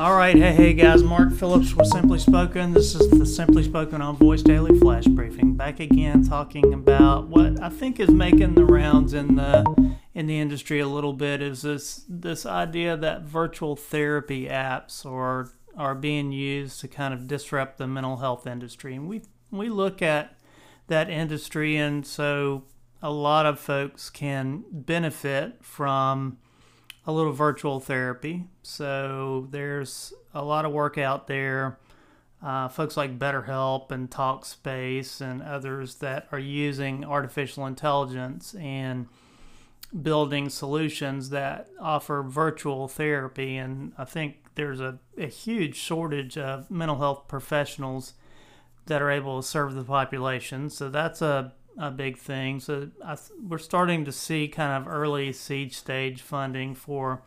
All right, hey, hey guys, Mark Phillips with Simply Spoken. This is the Simply Spoken on Voice Daily Flash Briefing. Back again talking about what I think is making the rounds in the in the industry a little bit is this this idea that virtual therapy apps are are being used to kind of disrupt the mental health industry. And we we look at that industry and so a lot of folks can benefit from a little virtual therapy. So there's a lot of work out there. Uh, folks like BetterHelp and TalkSpace and others that are using artificial intelligence and building solutions that offer virtual therapy. And I think there's a, a huge shortage of mental health professionals that are able to serve the population. So that's a a big thing. So I, we're starting to see kind of early seed stage funding for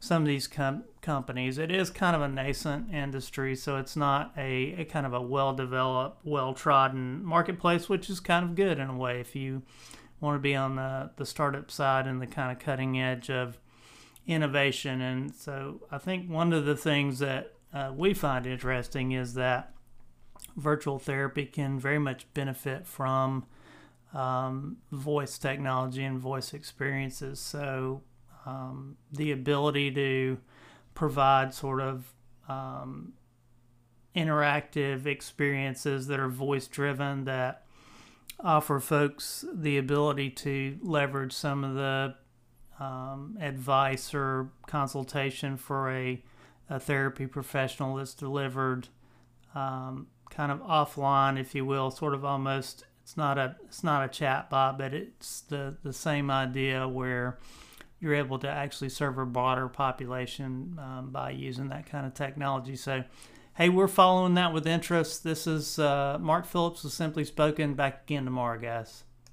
some of these com- companies. It is kind of a nascent industry, so it's not a, a kind of a well developed, well trodden marketplace, which is kind of good in a way if you want to be on the, the startup side and the kind of cutting edge of innovation. And so I think one of the things that uh, we find interesting is that virtual therapy can very much benefit from um, voice technology and voice experiences. So um, the ability to provide sort of um, interactive experiences that are voice driven that offer folks the ability to leverage some of the um, advice or consultation for a, a therapy professional that's delivered um, kind of offline, if you will, sort of almost it's not a it's not a chat bot, but it's the the same idea where you're able to actually serve a broader population um, by using that kind of technology. So, hey, we're following that with interest. This is uh, Mark Phillips with Simply Spoken. Back again tomorrow, guys.